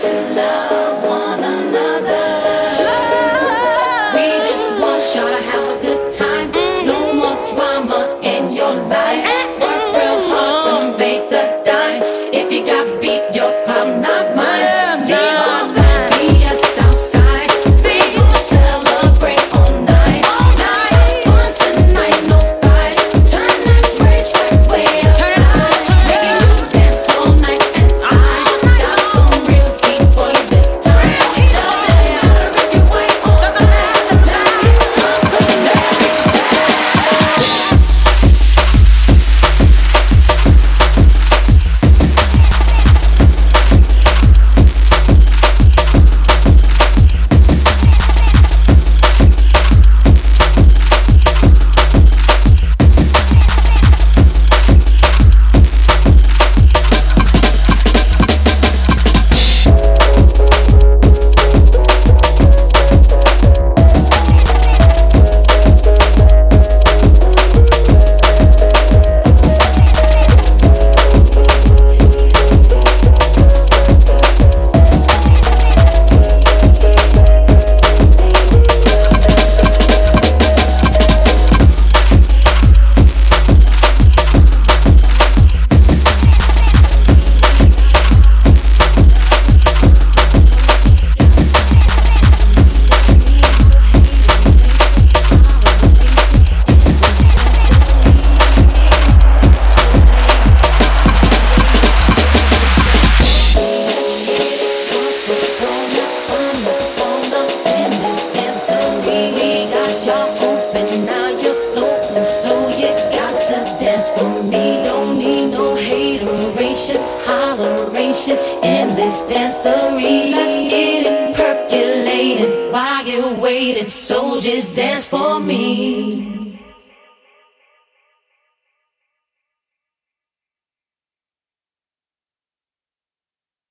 to know. Holleration in this dancery. Let's get it percolating while you're waiting. So just dance for me.